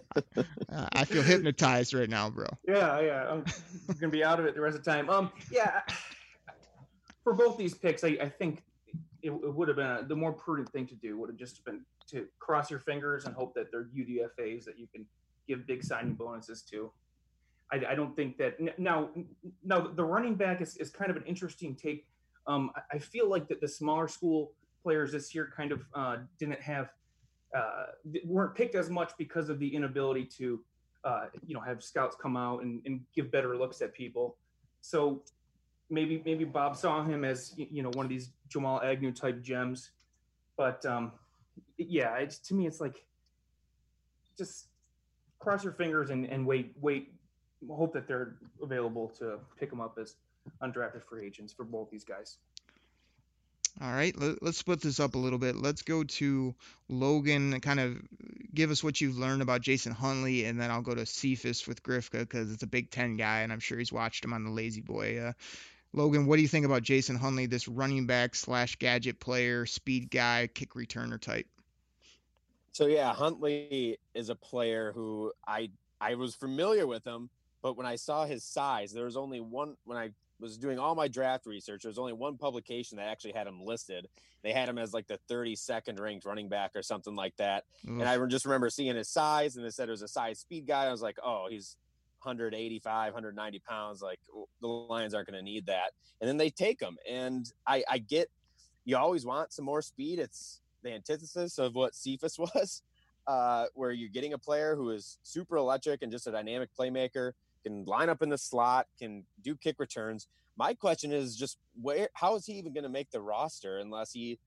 I, I feel hypnotized right now, bro. Yeah, yeah, I'm gonna be out of it the rest of the time. Um, yeah, for both these picks, I, I think it, it would have been a, the more prudent thing to do would have just been to cross your fingers and hope that they're UDFA's that you can give big signing bonuses to. I, I don't think that now. Now the running back is, is kind of an interesting take. Um, I feel like that the smaller school players this year kind of uh, didn't have uh, weren't picked as much because of the inability to uh, you know have scouts come out and, and give better looks at people. So maybe maybe Bob saw him as you know one of these Jamal Agnew type gems, but um, yeah, to me it's like just cross your fingers and, and wait wait hope that they're available to pick them up as undrafted free agents for both these guys. All right, let, us split this up a little bit. Let's go to Logan, kind of give us what you've learned about Jason Huntley, and then I'll go to Cephus with Grifka because it's a Big Ten guy, and I'm sure he's watched him on the Lazy Boy. Uh, Logan, what do you think about Jason Huntley, this running back slash gadget player, speed guy, kick returner type? So yeah, Huntley is a player who I I was familiar with him, but when I saw his size, there was only one when I was doing all my draft research. There was only one publication that actually had him listed. They had him as like the 32nd ranked running back or something like that. And I just remember seeing his size, and they said it was a size speed guy. I was like, oh, he's 185, 190 pounds. Like the Lions aren't going to need that. And then they take him. And I, I get you always want some more speed. It's the antithesis of what Cephus was, uh, where you're getting a player who is super electric and just a dynamic playmaker, can line up in the slot, can do kick returns. My question is just where, how is he even going to make the roster unless he,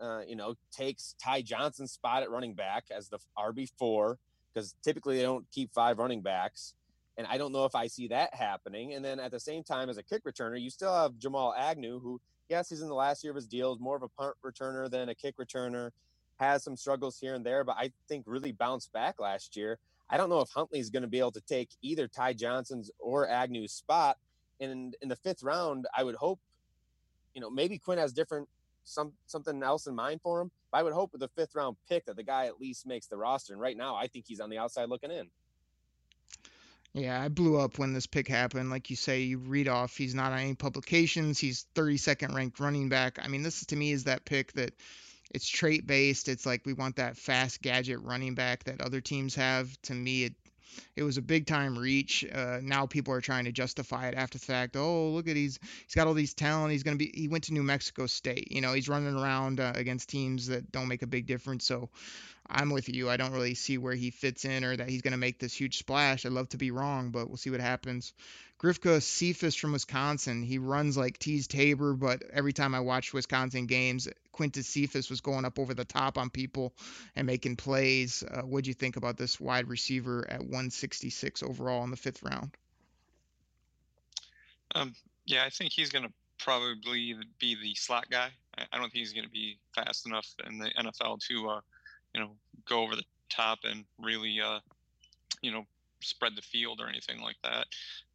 uh, you know, takes Ty Johnson's spot at running back as the RB4? Because typically they don't keep five running backs. And I don't know if I see that happening. And then at the same time, as a kick returner, you still have Jamal Agnew, who yes, he's in the last year of his deal, is more of a punt returner than a kick returner, has some struggles here and there, but I think really bounced back last year. I don't know if Huntley's going to be able to take either Ty Johnson's or Agnew's spot. And in the fifth round, I would hope, you know, maybe Quinn has different some something else in mind for him. But I would hope with the fifth round pick that the guy at least makes the roster. And right now, I think he's on the outside looking in. Yeah, I blew up when this pick happened. Like you say, you read off he's not on any publications. He's 32nd ranked running back. I mean, this to me is that pick that it's trait based. It's like we want that fast gadget running back that other teams have. To me, it it was a big time reach. Uh, now people are trying to justify it after the fact. Oh, look at he's he's got all these talent. He's gonna be. He went to New Mexico State. You know, he's running around uh, against teams that don't make a big difference. So I'm with you. I don't really see where he fits in or that he's to make this huge splash. I'd love to be wrong, but we'll see what happens. Grifka Cephus from Wisconsin. He runs like Teez Tabor, but every time I watched Wisconsin games, Quintez Cephus was going up over the top on people and making plays. Uh, what do you think about this wide receiver at 166 overall in the fifth round? Um, yeah, I think he's going to probably be the slot guy. I, I don't think he's going to be fast enough in the NFL to uh, you know, go over the top and really, uh, you know, spread the field or anything like that.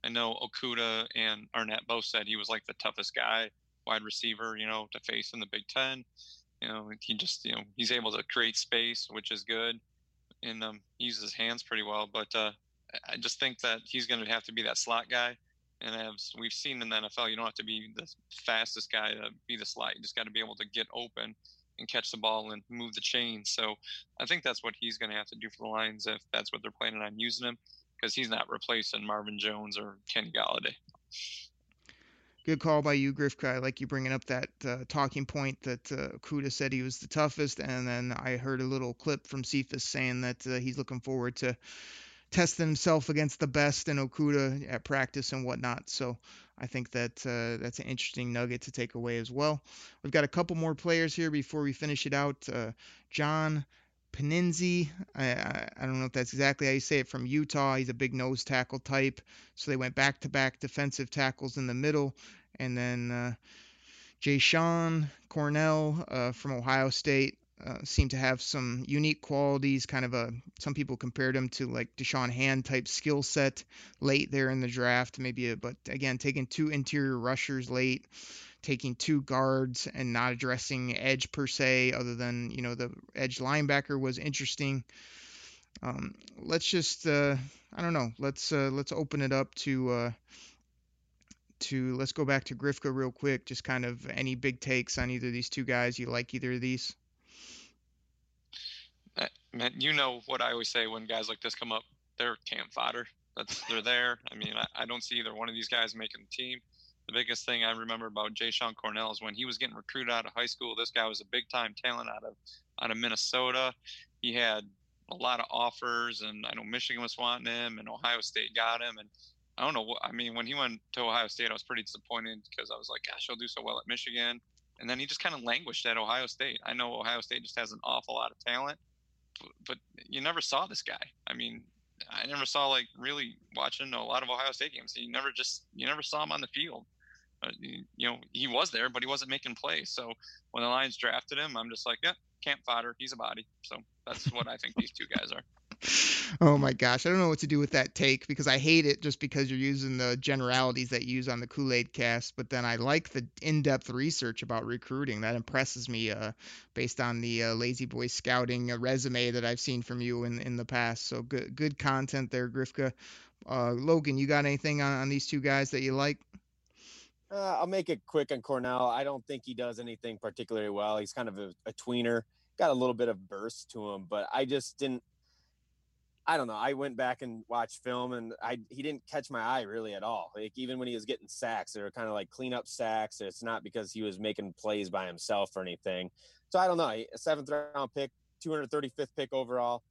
I know Okudah and Arnette both said he was like the toughest guy, wide receiver, you know, to face in the Big Ten. You know, he just, you know, he's able to create space, which is good, and um, he uses his hands pretty well. But uh, I just think that he's going to have to be that slot guy. And as we've seen in the NFL, you don't have to be the fastest guy to be the slot. You just got to be able to get open and catch the ball and move the chains. So I think that's what he's going to have to do for the Lions if that's what they're planning on using him, because he's not replacing Marvin Jones or Kenny Golladay. Good call by you, Grifka. I like you bringing up that uh, talking point that uh, Kuda said he was the toughest, and then I heard a little clip from Cephus saying that uh, he's looking forward to testing himself against the best in Okudah at practice and whatnot. So I think that uh, that's an interesting nugget to take away as well. We've got a couple more players here before we finish it out. Uh, John Penisini, I, I, I, don't know if that's exactly how you say it, from Utah. He's a big nose tackle type. So they went back to back defensive tackles in the middle. And then uh, Jashon Cornell uh, from Ohio State uh, seemed to have some unique qualities. Kind of a some people compared him to like Da'Shawn Hand type skill set late there in the draft, maybe. A, but again, taking two interior rushers late, taking two guards, and not addressing edge per se, other than you know the edge linebacker was interesting. Um, let's just uh, I don't know. Let's uh, let's open it up to. Uh, to let's go back to Grifka real quick. Just kind of any big takes on either of these two guys. You like either of these? Man, you know what I always say when guys like this come up, they're camp fodder. That's they're there. I mean, I, I don't see either one of these guys making the team. The biggest thing I remember about Jashon Cornell is when he was getting recruited out of high school. This guy was a big time talent out of out of Minnesota. He had a lot of offers, and I know Michigan was wanting him, and Ohio State got him. And I don't know what I mean. When he went to Ohio State, I was pretty disappointed because I was like, "Gosh, he'll do so well at Michigan." And then he just kind of languished at Ohio State. I know Ohio State just has an awful lot of talent, but you never saw this guy. I mean, I never saw like really watching a lot of Ohio State games. You never just you never saw him on the field. Uh, you know, he was there, but he wasn't making plays. So when the Lions drafted him, I'm just like, yeah, camp fodder. He's a body. So that's what I think these two guys are. Oh my gosh, I don't know what to do with that take because I hate it just because you're using the generalities that you use on the Kool Aid cast. But then I like the in-depth research about recruiting. That impresses me, uh, based on the uh, Lazy Boy Scouting uh, resume that I've seen from you in in the past. So good good content there, Grifka. Uh, Logan, you got anything on, on these two guys that you like? Uh, I'll make it quick on Cornell. I don't think he does anything particularly well. He's kind of a, a tweener, got a little bit of burst to him, but I just didn't I don't know. I went back and watched film, and I he didn't catch my eye really at all. Like even when he was getting sacks, they were kind of like cleanup sacks. It's not because he was making plays by himself or anything. So I don't know. A seventh round pick, 235th pick overall.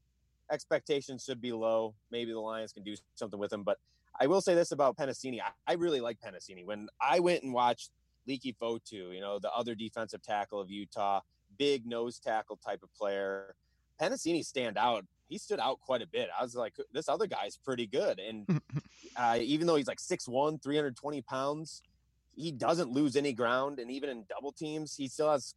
Expectations should be low. Maybe the Lions can do something with him. But I will say this about Penisini. I, I really like Penisini. When I went and watched Leki Fotu, you know, the other defensive tackle of Utah, big nose tackle type of player. Penisini stand out he stood out quite a bit. I was like, this other guy's pretty good. And uh, even though he's like 6'1, 320 pounds, he doesn't lose any ground, and even in double teams, he still has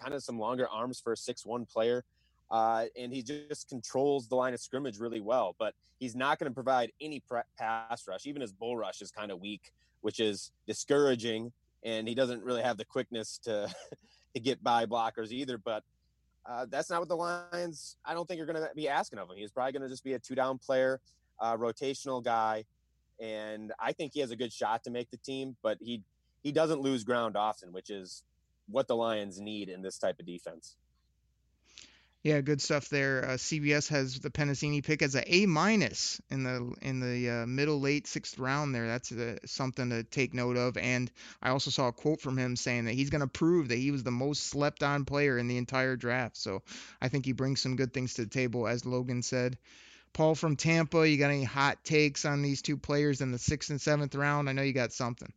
kind of some longer arms for a six-one player. Uh, and he just controls the line of scrimmage really well. But he's not going to provide any pass rush. Even his bull rush is kind of weak, which is discouraging. And he doesn't really have the quickness to to get by blockers either. But uh, that's not what the Lions. I don't think are going to be asking of him. He's probably going to just be a two down player, uh, rotational guy, and I think he has a good shot to make the team. But he he doesn't lose ground often, which is what the Lions need in this type of defense. Yeah, good stuff there. Uh, CBS has the Penisini pick as an A minus in the in the uh, middle late sixth round. There, that's uh, something to take note of. And I also saw a quote from him saying that he's going to prove that he was the most slept on player in the entire draft. So I think he brings some good things to the table, as Logan said. Paul from Tampa, you got any hot takes on these two players in the sixth and seventh round? I know you got something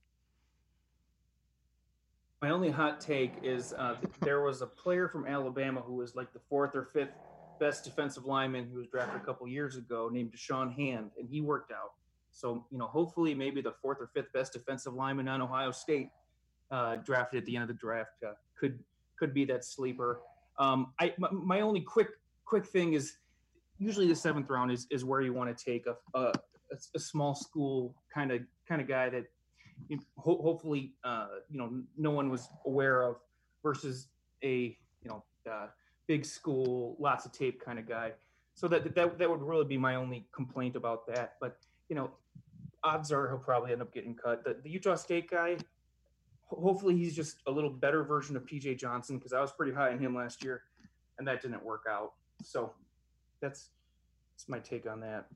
my only hot take is uh, there was a player from Alabama who was like the fourth or fifth best defensive lineman who was drafted a couple years ago, named Da'Shawn Hand, and he worked out. So you know, hopefully, maybe the fourth or fifth best defensive lineman on Ohio State uh, drafted at the end of the draft uh, could could be that sleeper. Um, I my, my, only quick quick thing is usually the seventh round is is where you want to take a, a, a small school kind of kind of guy that ho- hopefully uh, you know no one was aware of versus a you know uh, big school lots of tape kind of guy. So that, that that would really be my only complaint about that. But you know odds are he'll probably end up getting cut. The, the utah state guy hopefully he's just a little better version of pj johnson because i was pretty high on him last year and that didn't work out. So that's that's my take on that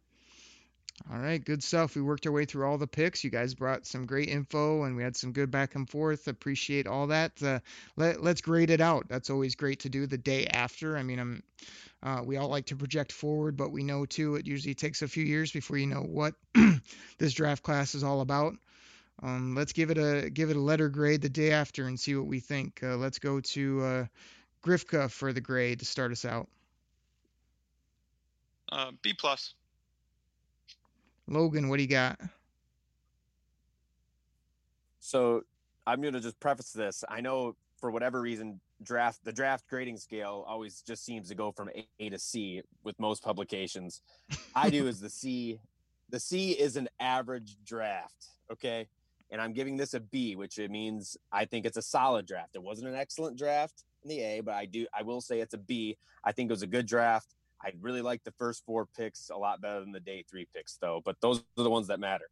all right, good stuff. We worked our way through all the picks. You guys brought some great info, and we had some good back and forth. Appreciate all that. Uh, let, us grade it out. That's always great to do the day after. I mean, I'm, uh, we all like to project forward, but we know too it usually takes a few years before you know what this draft class is all about. Um, let's give it a give it a letter grade the day after and see what we think. Uh, let's go to uh, Grifka for the grade to start us out. Uh, B plus. Logan, what do you got? So I'm going to just preface this. I know for whatever reason, draft the draft grading scale always just seems to go from A to C with most publications. I do is the C. The C is an average draft. Okay. And I'm giving this a B, which it means I think it's a solid draft. It wasn't an excellent draft in the A, but I do I will say it's a B. I think it was a good draft. I really like the first four picks a lot better than the day three picks, though. But those are the ones that matter.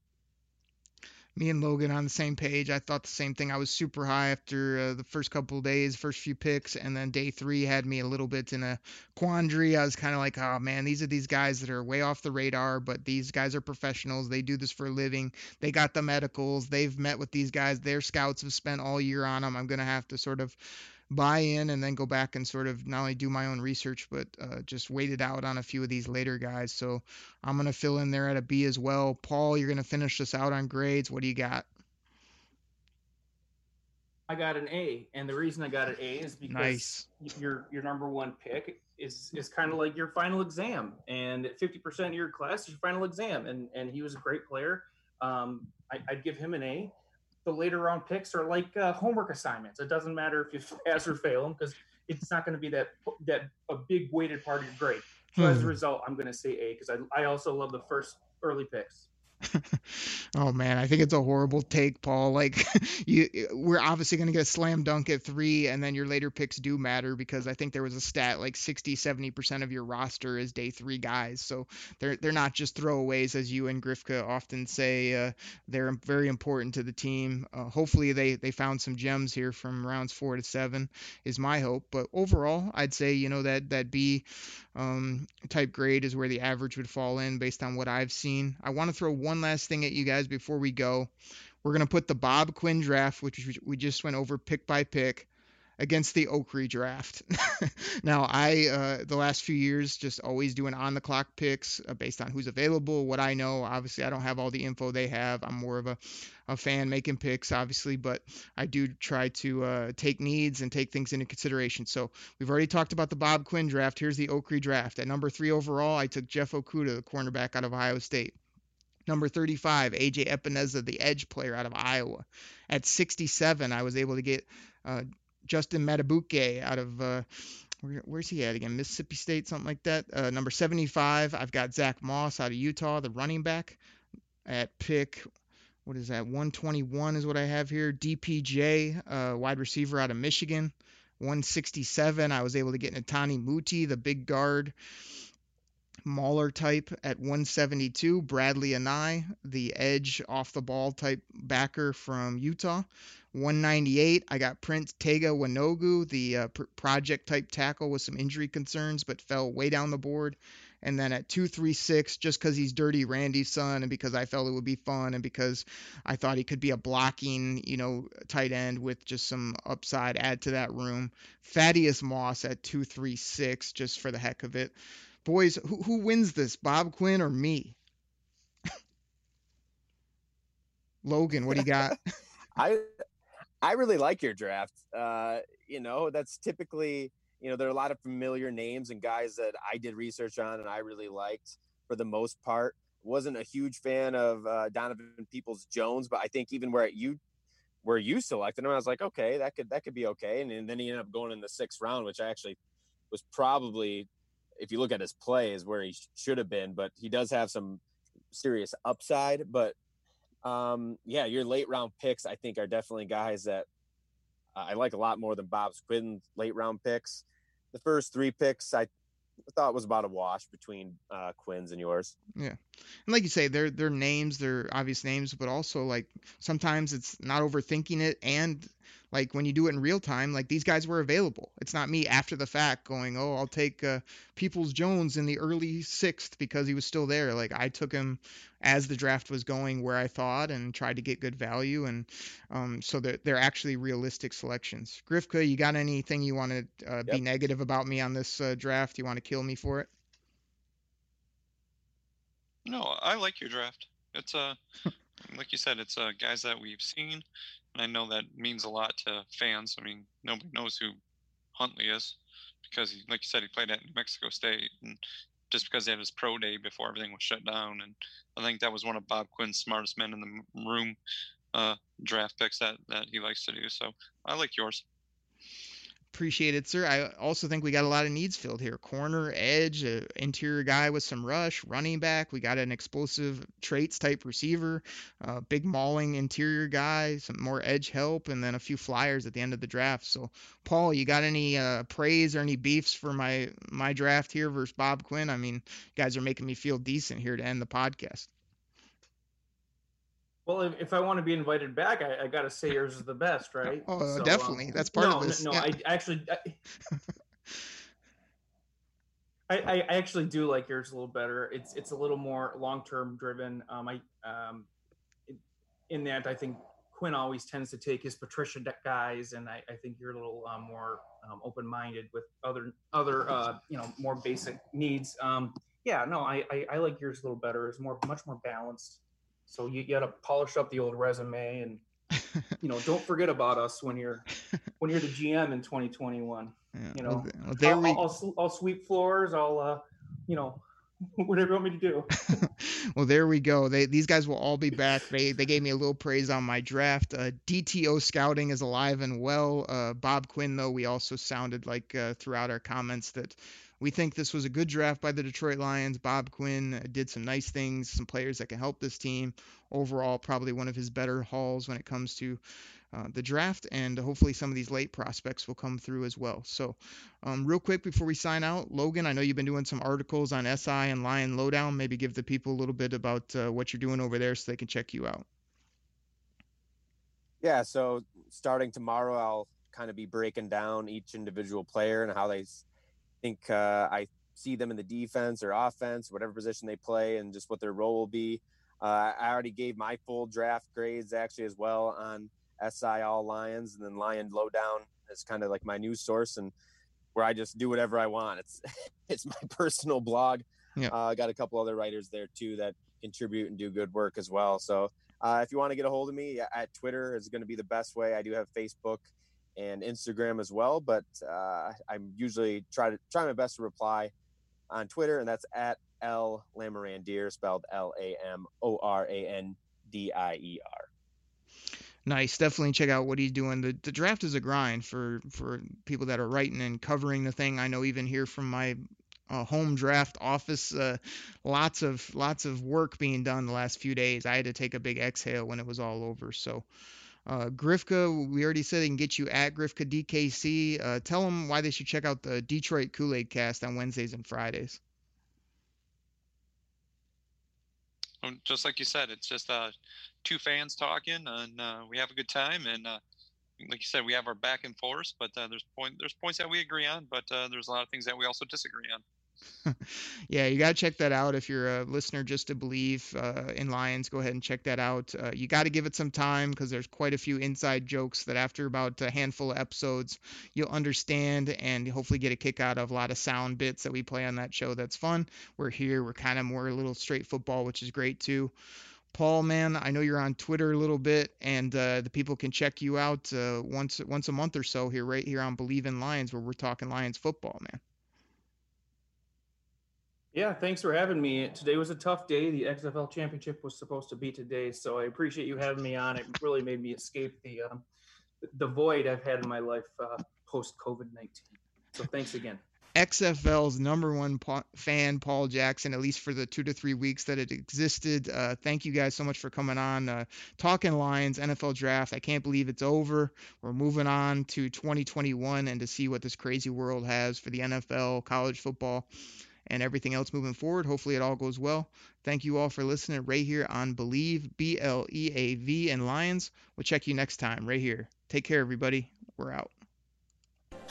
Me and Logan on the same page. I thought the same thing. I was super high after uh, the first couple of days, first few picks, and then day three had me a little bit in a quandary. I was kind of like, oh man, these are these guys that are way off the radar, but these guys are professionals. They do this for a living. They got the medicals. They've met with these guys. Their scouts have spent all year on them. I'm gonna have to sort of buy in and then go back and sort of not only do my own research but uh, just wait it out on a few of these later guys. So I'm gonna fill in there at a B as well. Paul, you're gonna finish this out on grades. What do you got? I got an A, and the reason I got an A is because nice. your your number one pick is is kind of like your final exam, and 50% of your class is your final exam, and and he was a great player. Um, I, I'd give him an A the later round picks are like uh, homework assignments. It doesn't matter if you pass or fail them because it's not going to be that that a big weighted part of your grade. So hmm. as a hmm. result, I'm going to say A because I, I also love the first early picks. oh man, I think it's a horrible take, Paul. Like you, we're obviously going to get a slam dunk at three, and then your later picks do matter because I think there was a stat like 60, 70 percent of your roster is day three guys, so they're they're not just throwaways as you and Grifka often say. Uh, they're very important to the team. Uh, hopefully they they found some gems here from rounds four to seven is my hope. But overall, I'd say you know that that B um, type grade is where the average would fall in based on what I've seen. I want to throw one last thing at you guys before we go. We're going to put the Bob Quinn draft, which we just went over pick by pick, against the Okrie draft. now, I, uh, the last few years, just always doing on the clock picks uh, based on who's available, what I know. Obviously, I don't have all the info they have. I'm more of a, a fan making picks, obviously, but I do try to uh, take needs and take things into consideration. So we've already talked about the Bob Quinn draft. Here's the Okrie draft. At number three overall, I took Jeff Okudah, the cornerback out of Ohio State. Number 35, AJ Epenesa, the edge player out of Iowa. At 67, I was able to get uh, Justin Madubuike out of uh, where, where's he at again? Mississippi State, something like that. Uh, number 75, I've got Zach Moss out of Utah, the running back. At pick, what is that? 121 is what I have here. DPJ, uh, wide receiver out of Michigan. 167, I was able to get Netane Muti, the big guard. Mauler type at 172. Bradlee Anae, the edge off the ball type backer from Utah. 198, I got Prince Tega Wanogho, the uh, pr- project type tackle with some injury concerns, but fell way down the board. And then at 236, just because he's Dirty Randy's son and because I felt it would be fun and because I thought he could be a blocking, you know, tight end with just some upside add to that room. Thaddeus Moss at 236, just for the heck of it. Boys, who, who wins this, Bob Quinn or me? Logan, what do you got? I I really like your draft. Uh, you know, that's typically, you know, there are a lot of familiar names and guys that I did research on and I really liked for the most part. Wasn't a huge fan of uh, Donovan Peoples Jones, but I think even where you where you selected him, I was like, okay, that could that could be okay. And, and then he ended up going in the sixth round, which I actually was probably, if you look at his play, is where he sh- should have been. But he does have some serious upside. But um, yeah, your late round picks, I think, are definitely guys that I like a lot more than Bob's Quinn late round picks. The first three picks, I thought was about a wash between uh, Quinn's and yours. Yeah, and like you say, they're they're names, they're obvious names, but also like sometimes it's not overthinking it, and like when you do it in real time, like these guys were available. It's not me after the fact going, oh, I'll take uh, Peoples Jones in the early sixth because he was still there. Like I took him as the draft was going where I thought and tried to get good value, and um, so they're they're actually realistic selections. Grifka, you got anything you want to uh, yep. be negative about me on this uh, draft? You want to kill me for it? No, I like your draft. It's uh, like you said, it's uh, guys that we've seen I know that means a lot to fans. I mean, nobody knows who Huntley is because, he, like you said, he played at New Mexico State, and just because he had his pro day before everything was shut down, and I think that was one of Bob Quinn's smartest men in the room uh, draft picks that that he likes to do. So I like yours. Appreciate it, sir. I also think we got a lot of needs filled here. Corner, edge, interior guy with some rush, running back. We got an explosive traits type receiver, uh, big mauling interior guy, some more edge help, and then a few flyers at the end of the draft. So, Paul, you got any uh, praise or any beefs for my my draft here versus Bob Quinn? I mean, guys are making me feel decent here to end the podcast. Well, if, if I want to be invited back, I, I got to say yours is the best, right? Oh, so, definitely. Um, That's part no, of this. No, no, yeah. I actually, I, I, I, actually do like yours a little better. It's it's a little more long term driven. Um, I um, in that I think Quinn always tends to take his Patricia guys, and I, I think you're a little um, more um, open minded with other other uh, you know more basic needs. Um, yeah, no, I, I, I like yours a little better. It's more much more balanced. So you, you got to polish up the old resume and you know don't forget about us when you're when you're the GM in 2021. Yeah, you know, well, there I'll, we... I'll, I'll, sweep floors. I'll uh, you know whatever you want me to do. well, there we go. They these guys will all be back. They they gave me a little praise on my draft. Uh, DTO scouting is alive and well. Uh, Bob Quinn though, we also sounded like uh, throughout our comments that we think this was a good draft by the Detroit Lions. Bob Quinn did some nice things, some players that can help this team. Overall, probably one of his better hauls when it comes to uh, the draft, and hopefully some of these late prospects will come through as well. So, um, real quick before we sign out, Logan, I know you've been doing some articles on SI and Lion Lowdown. Maybe give the people a little bit about uh, what you're doing over there so they can check you out. Yeah, so starting tomorrow, I'll kind of be breaking down each individual player and how they think uh, I see them in the defense or offense, whatever position they play, and just what their role will be. Uh, I already gave my full draft grades actually as well on SI All Lions, and then Lion Lowdown is kind of like my news source and where I just do whatever I want. It's it's my personal blog. Yeah. Uh, I got a couple other writers there too that contribute and do good work as well. So uh, if you want to get a hold of me at Twitter is going to be the best way. I do have Facebook and Instagram as well. But uh, I'm usually try to try my best to reply on Twitter, and that's at L Lamorandier, spelled L A M O R A N D I E R. Nice. Definitely check out what he's doing. The the draft is a grind for for people that are writing and covering the thing. I know even here from my uh, home draft office, uh, lots of lots of work being done the last few days. I had to take a big exhale when it was all over. So. Uh, Grifka, we already said they can get you at Grifka DKC. Uh, tell them why they should check out the Detroit Kool Aid Cast on Wednesdays and Fridays. Um, just like you said, it's just uh, two fans talking, and uh, we have a good time. And uh, like you said, we have our back and forth, but uh, there's point there's points that we agree on, but there's a lot of things that we also disagree on. yeah, you got to check that out. If you're a listener just to believe uh, in Lions, go ahead and check that out. Uh, you got to give it some time because there's quite a few inside jokes that after about a handful of episodes, you'll understand and hopefully get a kick out of a lot of sound bits that we play on that show. That's fun. We're here. We're kind of more a little straight football, which is great too. Paul, man, I know you're on Twitter a little bit, and uh, the people can check you out uh, once once a month or so here, right here on Bleav in Lions, where we're talking Lions football, man. Yeah, thanks for having me. Today was a tough day. The XFL championship was supposed to be today, so I appreciate you having me on. It really made me escape the um, the void I've had in my life uh, post COVID nineteen. So thanks again. XFL's number one fan, Paul Jackson, at least for the two to three weeks that it existed. Uh, thank you guys so much for coming on. Uh, talking Lions, NFL draft. I can't believe it's over. We're moving on to 2021 and to see what this crazy world has for the NFL, college football, and everything else moving forward. Hopefully, it all goes well. Thank you all for listening right here on Bleav, B L E A V, and Lions. We'll check you next time right here. Take care, everybody. We're out.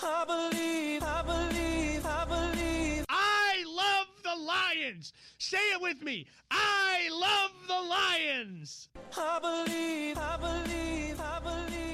I believe, I believe, I believe. I love the Lions. Say it with me. I love the Lions. I believe, I believe, I believe, I believe,